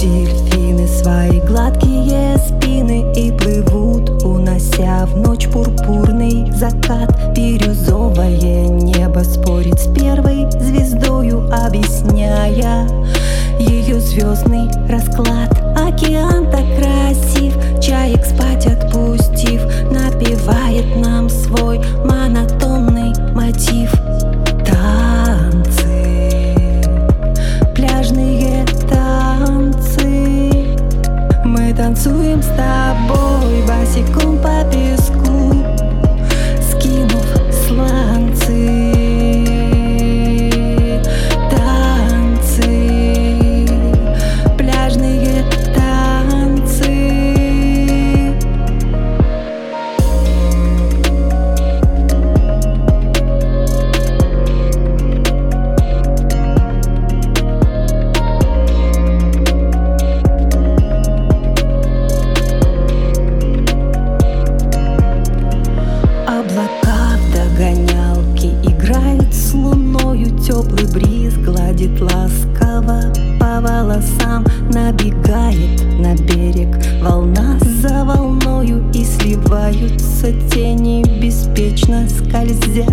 Дельфины свои гладкие спины И плывут, унося в ночь пурпурный закат. Бирюзовое небо спорит с первой звездою Объясняя ее звездный расклад. Океан так красив, чаек спать отпустив Напевает нам свой Теплый бриз гладит ласково по волосам Набегает на берег. Волна за волною И сливаются тени беспечно скользя